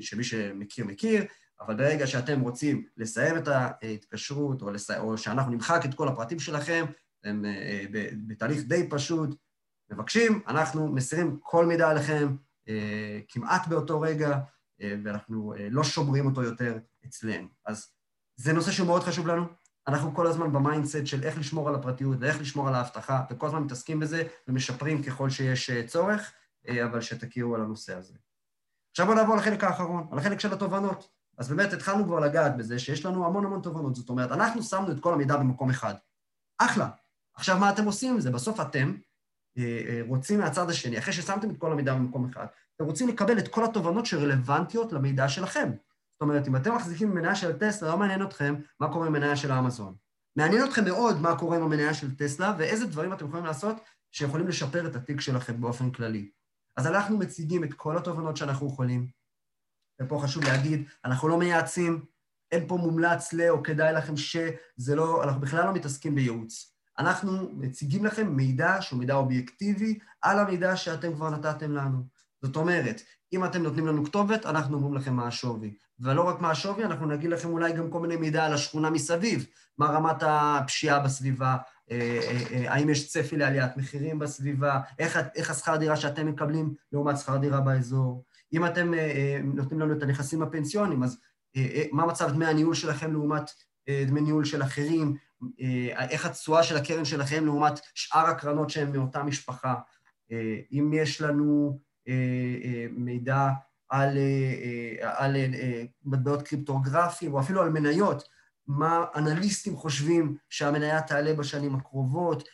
שמי שמכיר, מכיר, אבל ברגע שאתם רוצים לסיים את ההתקשרות, או, לס... או שאנחנו נמחק את כל הפרטים שלכם, הם בתהליך די פשוט, מבקשים, אנחנו מסירים כל מידע עליכם כמעט באותו רגע, ואנחנו לא שומרים אותו יותר אצלנו. אז זה נושא שמאוד חשוב לנו. אנחנו כל הזמן ב mindset של איך לשמור על הפרטיות ואיך לשמור על האבטחה, וכל הזמן מתעסקים בזה ומשפרים ככל שיש צורך, אבל שתכירו על הנושא הזה. עכשיו בואו נעבור לחלק האחרון, על החלק של התובנות. אז באמת התחלנו כבר לגעת בזה שיש לנו המון המון תובנות, זאת אומרת, אנחנו שמנו את כל המידע במקום אחד. אחלה. עכשיו, מה אתם עושים עם זה? בסוף אתם רוצים מהצד השני, אחרי ששמתם את כל המידע במקום אחד, אתם רוצים לקבל את כל התובנות שרלוונטיות למידע שלכם. זאת אומרת, אם אתם מחזיקים במניה של טסלה, לא מעניין אתכם מה קורה עם מניה של האמזון. מעניין אתכם מאוד מה קורה עם המניה של טסלה ואיזה דברים אתם יכולים לעשות שיכולים לשפר את התיק שלכם באופן כללי. אז אנחנו מציגים את כל התובנות שאנחנו יכולים, ופה חשוב להגיד, אנחנו לא מייעצים, אין פה מומלץ ל, או כדאי לכם ש, זה לא, אנחנו בכלל לא מתעסקים בייעוץ. אנחנו מציגים לכם מידע שהוא מידע אובייקטיבי על המידע שאתם כבר נתתם לנו. זאת אומרת, אם אתם נותנים לנו כתובת, אנחנו אומרים לכם מה השווי. ולא רק מה השווי, אנחנו נגיד לכם אולי גם כל מיני מידע על השכונה מסביב, מה רמת הפשיעה בסביבה, האם יש צפי לעליית מחירים בסביבה, איך, איך השכר דירה שאתם מקבלים לעומת שכר דירה באזור. אם אתם נותנים לנו את הנכסים הפנסיונים, אז מה מצב דמי הניהול שלכם לעומת דמי ניהול של אחרים, איך התשואה של הקרן שלכם לעומת שאר הקרנות שהן מאותה משפחה. אם יש לנו מידע על, על מטבעות קריפטוגרפיים, או אפילו על מניות, מה אנליסטים חושבים שהמניה תעלה בשנים הקרובות,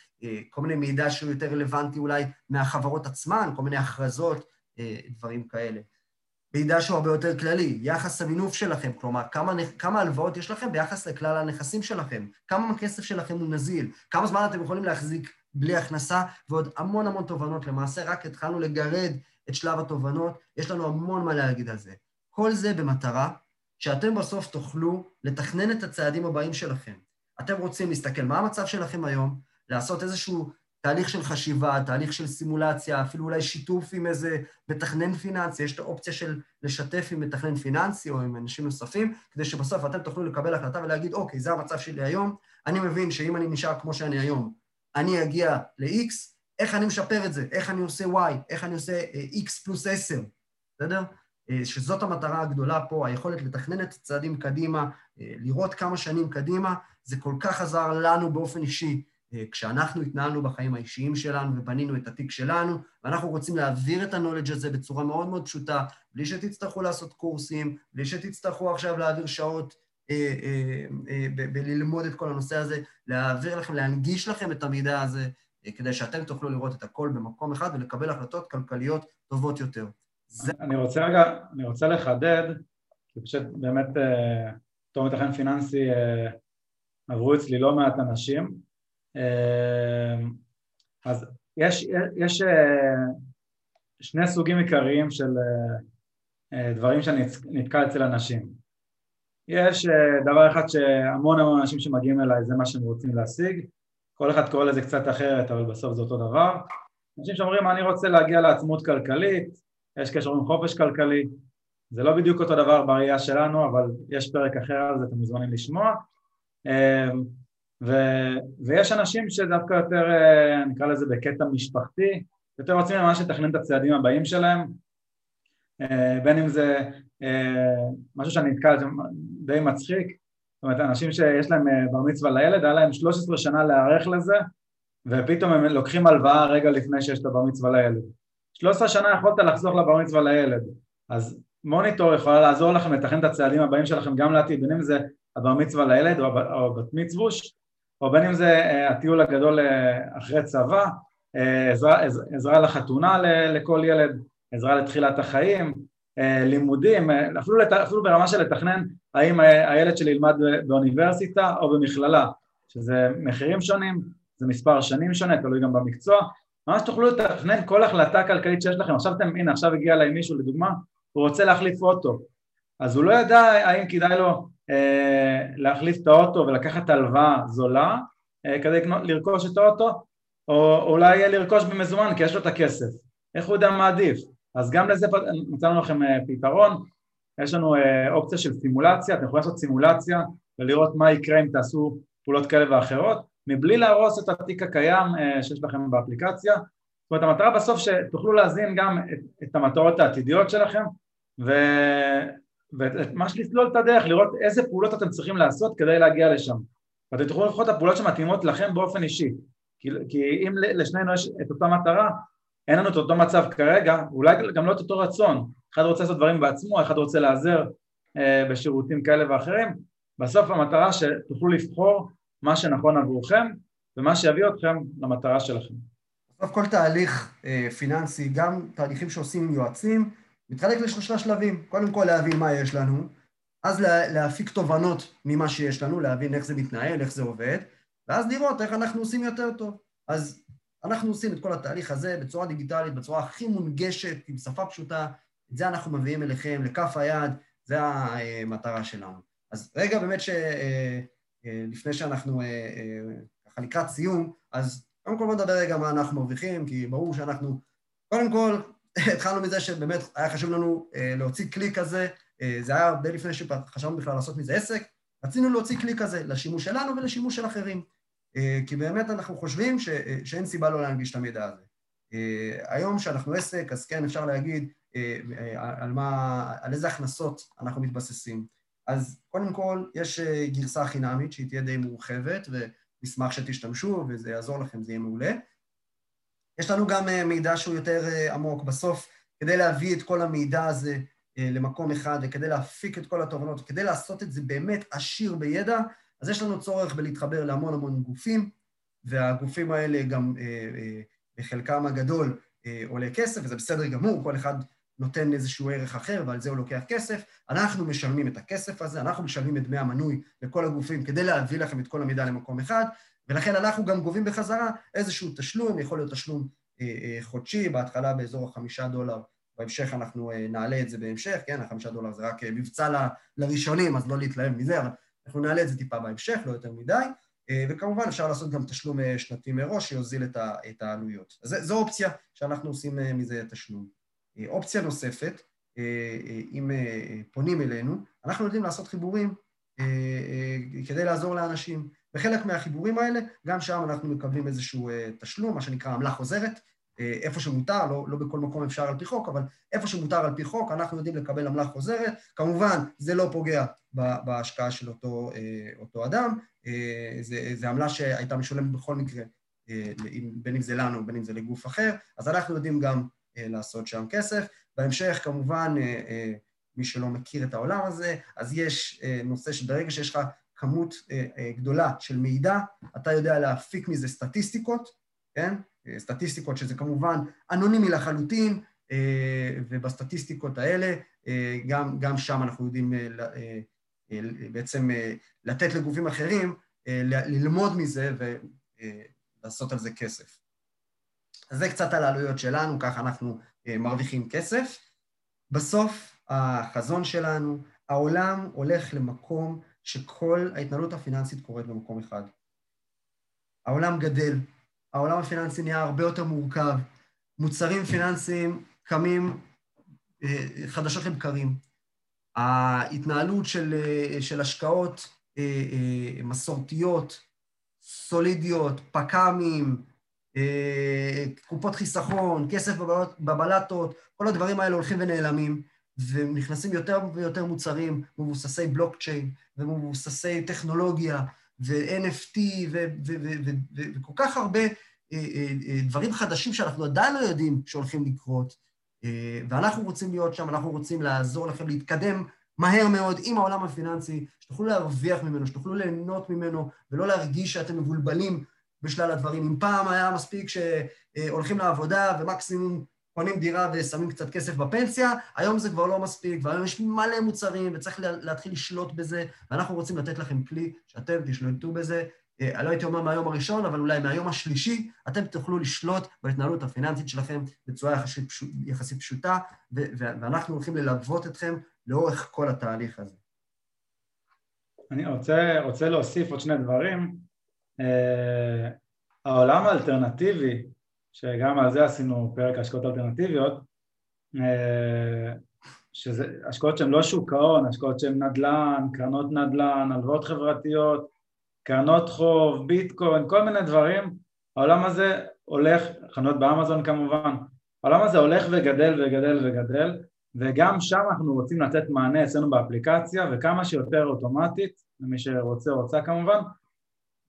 כל מיני מידע שהוא יותר רלוונטי אולי מהחברות עצמן, כל מיני הכרזות, דברים כאלה. מידע שהוא הרבה יותר כללי, יחס המינוף שלכם, כלומר, כמה, כמה הלוואות יש לכם ביחס לכלל הנכסים שלכם, כמה הכסף שלכם הוא נזיל, כמה זמן אתם יכולים להחזיק בלי הכנסה, ועוד המון המון תובנות. למעשה, רק התחלנו לגרד את שלב התובנות, יש לנו המון מה להגיד על זה. כל זה במטרה שאתם בסוף תוכלו לתכנן את הצעדים הבאים שלכם. אתם רוצים להסתכל מה המצב שלכם היום, לעשות איזשהו תהליך של חשיבה, תהליך של סימולציה, אפילו אולי שיתוף עם איזה מתכנן פיננסי, יש את האופציה של לשתף עם מתכנן פיננסי או עם אנשים נוספים, כדי שבסוף אתם תוכלו לקבל החלטה ולהגיד, אוקיי, זה המצב שלי היום, אני מבין שאם אני נשאר כמו שאני היום, אני אגיע ל-X, איך אני משפר את זה, איך אני עושה Y, איך אני עושה אה, X פלוס 10, בסדר? אה, שזאת המטרה הגדולה פה, היכולת לתכנן את הצעדים קדימה, אה, לראות כמה שנים קדימה, זה כל כך עזר לנו באופן אישי. כשאנחנו התנהלנו בחיים האישיים שלנו ובנינו את התיק שלנו, ואנחנו רוצים להעביר את ה-knowledge הזה בצורה מאוד מאוד פשוטה, בלי שתצטרכו לעשות קורסים, בלי שתצטרכו עכשיו להעביר שעות אה, אה, אה, בללמוד את כל הנושא הזה, להעביר לכם, להנגיש לכם את המידע הזה, אה, כדי שאתם תוכלו לראות את הכל במקום אחד ולקבל החלטות כלכליות טובות יותר. אני רוצה רגע, אני רוצה לחדד, כי פשוט באמת, בתור מתכן פיננסי, עברו אצלי לא מעט אנשים, אז יש, יש שני סוגים עיקריים של דברים שאני נתקל אצל אנשים. יש דבר אחד שהמון המון אנשים שמגיעים אליי זה מה שהם רוצים להשיג, כל אחד קורא לזה קצת אחרת, אבל בסוף זה אותו דבר. אנשים שאומרים, אני רוצה להגיע לעצמות כלכלית, יש קשר עם חופש כלכלי, זה לא בדיוק אותו דבר בראייה שלנו, אבל יש פרק אחר על זה, אתם מוזמנים לשמוע. ו, ויש אנשים שדווקא יותר, אה, נקרא לזה בקטע משפחתי, יותר רוצים ממש לתכנן את הצעדים הבאים שלהם, אה, בין אם זה אה, משהו שאני נתקל, די מצחיק, זאת אומרת, אנשים שיש להם בר מצווה לילד, היה להם 13 שנה להיערך לזה, ופתאום הם לוקחים הלוואה רגע לפני שיש את הבר מצווה לילד. 13 שנה יכולת לחסוך לבר מצווה לילד, אז מוניטור יכולה לעזור לכם לתכן את הצעדים הבאים שלכם גם לעתיד, בין אם זה הבר מצווה לילד או, או בת מצווש, או בין אם זה אה, הטיול הגדול אחרי צבא, עזרה, עזרה לחתונה לכל ילד, עזרה לתחילת החיים, אה, לימודים, אה, אפילו, לת... אפילו ברמה של לתכנן האם הילד שלי ילמד באוניברסיטה או במכללה, שזה מחירים שונים, זה מספר שנים שונה, תלוי גם במקצוע, ממש תוכלו לתכנן כל החלטה כלכלית שיש לכם, עכשיו אתם, הנה עכשיו הגיע אליי מישהו לדוגמה, הוא רוצה להחליף אוטו, אז הוא לא ידע האם כדאי לו אה, להחליף את האוטו ולקחת הלוואה זולה אה, כדי לרכוש את האוטו, או אולי לרכוש במזומן כי יש לו את הכסף, איך הוא יודע מה עדיף? אז גם לזה מצאנו לכם אה, פתרון, יש לנו אה, אופציה של סימולציה, אתם יכולים לעשות סימולציה ולראות מה יקרה אם תעשו פעולות כאלה ואחרות, מבלי להרוס את התיק הקיים אה, שיש לכם באפליקציה. זאת אומרת, המטרה בסוף שתוכלו להזין גם את, את המטרות העתידיות שלכם ו... וממש לסלול את הדרך, לראות איזה פעולות אתם צריכים לעשות כדי להגיע לשם. ואתם תוכלו לבחור את הפעולות שמתאימות לכם באופן אישי. כי, כי אם לשנינו יש את אותה מטרה, אין לנו את אותו מצב כרגע, אולי גם לא את אותו רצון, אחד רוצה לעשות דברים בעצמו, אחד רוצה להיעזר אה, בשירותים כאלה ואחרים, בסוף המטרה שתוכלו לבחור מה שנכון עבורכם ומה שיביא אתכם למטרה שלכם. בסוף כל תהליך אה, פיננסי, גם תהליכים שעושים יועצים, מתחלק לשלושה שלבים, קודם כל להבין מה יש לנו, אז לה, להפיק תובנות ממה שיש לנו, להבין איך זה מתנהל, איך זה עובד, ואז לראות איך אנחנו עושים יותר טוב. אז אנחנו עושים את כל התהליך הזה בצורה דיגיטלית, בצורה הכי מונגשת, עם שפה פשוטה, את זה אנחנו מביאים אליכם, לכף היד, זה המטרה שלנו. אז רגע באמת שלפני אה, אה, שאנחנו אה, ככה לקראת סיום, אז קודם כל בוא נדבר רגע מה אנחנו מרוויחים, כי ברור שאנחנו, קודם כל, התחלנו מזה שבאמת היה חשוב לנו להוציא כלי כזה, זה היה הרבה לפני שחשבנו בכלל לעשות מזה עסק, רצינו להוציא כלי כזה לשימוש שלנו ולשימוש של אחרים. אה, כי באמת אנחנו חושבים ש, אה, שאין סיבה לא להנגיש את המידע הזה. אה, היום שאנחנו עסק, אז כן, אפשר להגיד על, מה, על איזה הכנסות אנחנו מתבססים. אז קודם כל, יש גרסה חינמית שהיא תהיה די מורחבת, ונשמח שתשתמשו, וזה יעזור לכם, זה יהיה מעולה. יש לנו גם מידע שהוא יותר עמוק. בסוף, כדי להביא את כל המידע הזה למקום אחד, וכדי להפיק את כל התובנות, כדי לעשות את זה באמת עשיר בידע, אז יש לנו צורך בלהתחבר להמון המון גופים, והגופים האלה גם אה, אה, בחלקם הגדול אה, עולה כסף, וזה בסדר גמור, כל אחד נותן איזשהו ערך אחר ועל זה הוא לוקח כסף. אנחנו משלמים את הכסף הזה, אנחנו משלמים את דמי המנוי לכל הגופים כדי להביא לכם את כל המידע למקום אחד, ולכן אנחנו גם גובים בחזרה איזשהו תשלום, יכול להיות תשלום חודשי, בהתחלה באזור החמישה דולר, בהמשך אנחנו נעלה את זה בהמשך, כן, החמישה דולר זה רק מבצע לראשונים, אז לא להתלהב מזה, אבל אנחנו נעלה את זה טיפה בהמשך, לא יותר מדי, וכמובן אפשר לעשות גם תשלום שנתי מראש שיוזיל את העלויות. אז זו אופציה שאנחנו עושים מזה תשלום. אופציה נוספת, אם פונים אלינו, אנחנו יודעים לעשות חיבורים כדי לעזור לאנשים. וחלק מהחיבורים האלה, גם שם אנחנו מקבלים איזשהו תשלום, מה שנקרא עמלה חוזרת, איפה שמותר, לא, לא בכל מקום אפשר על פי חוק, אבל איפה שמותר על פי חוק, אנחנו יודעים לקבל עמלה חוזרת. כמובן, זה לא פוגע בהשקעה של אותו, אותו אדם, זו עמלה שהייתה משולמת בכל מקרה, בין אם זה לנו, בין אם זה לגוף אחר, אז אנחנו יודעים גם לעשות שם כסף. בהמשך, כמובן, מי שלא מכיר את העולם הזה, אז יש נושא שברגע שיש לך כמות גדולה של מידע, אתה יודע להפיק מזה סטטיסטיקות, כן? סטטיסטיקות שזה כמובן אנונימי לחלוטין, ובסטטיסטיקות האלה, גם, גם שם אנחנו יודעים בעצם לתת לגופים אחרים ללמוד מזה ולעשות על זה כסף. אז זה קצת על העלויות שלנו, ככה אנחנו מרוויחים כסף. בסוף החזון שלנו, העולם הולך למקום שכל ההתנהלות הפיננסית קורית במקום אחד. העולם גדל, העולם הפיננסי נהיה הרבה יותר מורכב, מוצרים פיננסיים קמים חדשות לבקרים. ההתנהלות של, של השקעות מסורתיות, סולידיות, פק"מים, קופות חיסכון, כסף בבלטות, כל הדברים האלה הולכים ונעלמים, ונכנסים יותר ויותר מוצרים מבוססי בלוקצ'יין ומבוססי טכנולוגיה ו-NFT וכל כך הרבה דברים חדשים שאנחנו עדיין לא יודעים שהולכים לקרות, ואנחנו רוצים להיות שם, אנחנו רוצים לעזור לכם להתקדם מהר מאוד עם העולם הפיננסי, שתוכלו להרוויח ממנו, שתוכלו ליהנות ממנו, ולא להרגיש שאתם מבולבלים בשלל הדברים. אם פעם היה מספיק שהולכים לעבודה ומקסימום קונים דירה ושמים קצת כסף בפנסיה, היום זה כבר לא מספיק, והיום יש מלא מוצרים וצריך להתחיל לשלוט בזה, ואנחנו רוצים לתת לכם כלי שאתם תשלטו בזה. אני לא הייתי אומר מהיום הראשון, אבל אולי מהיום השלישי, אתם תוכלו לשלוט בהתנהלות הפיננסית שלכם בצורה יחסית, פשוט, יחסית פשוטה, ואנחנו הולכים ללוות אתכם לאורך כל התהליך הזה. אני רוצה, רוצה להוסיף עוד שני דברים. Uh, העולם האלטרנטיבי, שגם על זה עשינו פרק השקעות אלטרנטיביות, uh, שזה השקעות שהן לא שוק ההון, השקעות שהן נדל"ן, קרנות נדל"ן, הלוואות חברתיות, קרנות חוב, ביטקוין, כל מיני דברים, העולם הזה הולך, חנויות באמזון כמובן, העולם הזה הולך וגדל וגדל וגדל, וגם שם אנחנו רוצים לתת מענה אצלנו באפליקציה וכמה שיותר אוטומטית, למי שרוצה רוצה כמובן,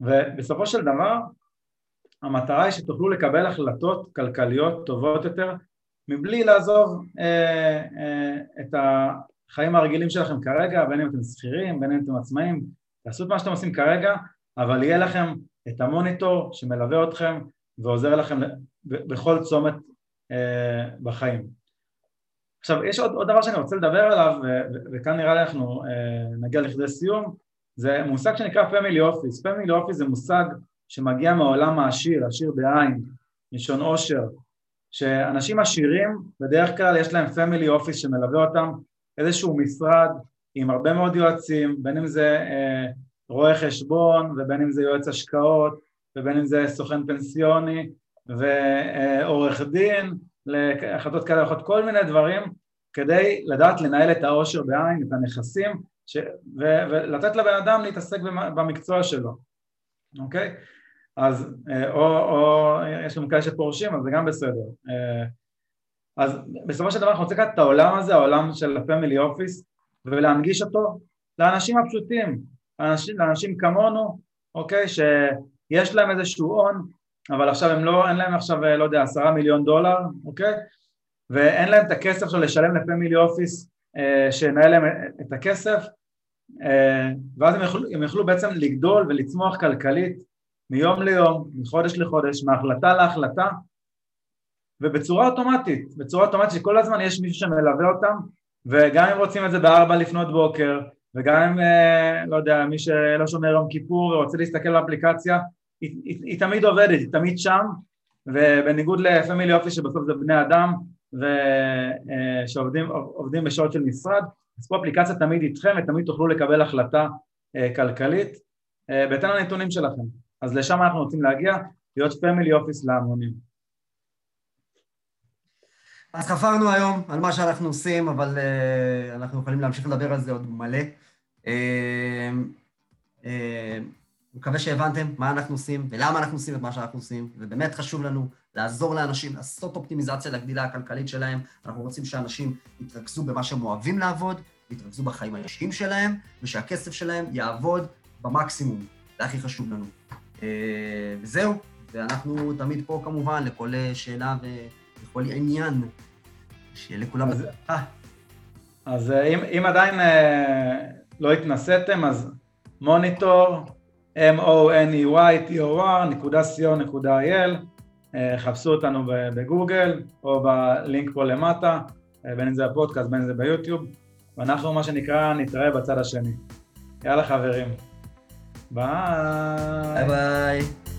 ובסופו של דבר המטרה היא שתוכלו לקבל החלטות כלכליות טובות יותר מבלי לעזוב אה, אה, את החיים הרגילים שלכם כרגע, בין אם אתם שכירים, בין אם אתם עצמאים, תעשו את מה שאתם עושים כרגע, אבל יהיה לכם את המוניטור שמלווה אתכם ועוזר לכם בכל צומת אה, בחיים. עכשיו, יש עוד, עוד דבר שאני רוצה לדבר עליו, וכאן נראה לי אנחנו אה, נגיע לכדי סיום, זה מושג שנקרא family office. family office זה מושג שמגיע מהעולם העשיר, עשיר בעין, מלשון עושר, שאנשים עשירים, בדרך כלל יש להם family office שמלווה אותם, איזשהו משרד עם הרבה מאוד יועצים, בין אם זה אה, רואה חשבון ובין אם זה יועץ השקעות ובין אם זה סוכן פנסיוני ועורך דין להחלטות כאלה ואחרות, כל מיני דברים כדי לדעת לנהל את העושר בעין, את הנכסים ש... ו... ולתת לבן אדם להתעסק במקצוע שלו, אוקיי? אז אה, או, או יש לנו כאלה שפורשים אז זה גם בסדר. אה, אז בסופו של דבר אנחנו רוצים לקחת את העולם הזה, העולם של הפמילי אופיס ולהנגיש אותו לאנשים הפשוטים, לאנשים, לאנשים כמונו, אוקיי, שיש להם איזשהו הון, אבל עכשיו הם לא, אין להם עכשיו, לא יודע, עשרה מיליון דולר, אוקיי, ואין להם את הכסף שלו לשלם לפמילי אופיס אה, שינהל להם את הכסף, אה, ואז הם יוכלו, הם יוכלו בעצם לגדול ולצמוח כלכלית מיום ליום, מחודש לחודש, מהחלטה להחלטה, ובצורה אוטומטית, בצורה אוטומטית שכל הזמן יש מישהו שמלווה אותם וגם אם רוצים את זה בארבע לפנות בוקר, וגם אם, אה, לא יודע, מי שלא שומר יום כיפור ורוצה להסתכל באפליקציה, היא, היא, היא תמיד עובדת, היא תמיד שם, ובניגוד לפמילי אופי שבסוף זה בני אדם, ושעובדים אה, בשעות של משרד, אז פה אפליקציה תמיד איתכם ותמיד תוכלו לקבל החלטה אה, כלכלית, אה, בהתאם לנתונים שלכם. אז לשם אנחנו רוצים להגיע, להיות פמילי אופיס להמונים. אז חפרנו היום על מה שאנחנו עושים, אבל uh, אנחנו יכולים להמשיך לדבר על זה עוד מלא. Uh, uh, מקווה שהבנתם מה אנחנו עושים ולמה אנחנו עושים את מה שאנחנו עושים, ובאמת חשוב לנו לעזור לאנשים לעשות אופטימיזציה לגדילה הכלכלית שלהם. אנחנו רוצים שאנשים יתרכזו במה שהם אוהבים לעבוד, יתרכזו בחיים האישיים שלהם, ושהכסף שלהם יעבוד במקסימום. זה הכי חשוב לנו. וזהו, ואנחנו תמיד פה כמובן לכל שאלה ולכל עניין. שיהיה לכולם... אז, אז אם, אם עדיין לא התנסיתם, אז מוניטור, m-o-n-e-y-t-o-r, נקודה co.il, חפשו אותנו בגוגל או בלינק פה למטה, בין אם זה בפודקאסט, בין אם זה ביוטיוב, ואנחנו מה שנקרא נתראה בצד השני. יאללה חברים. ביי. ביי ביי.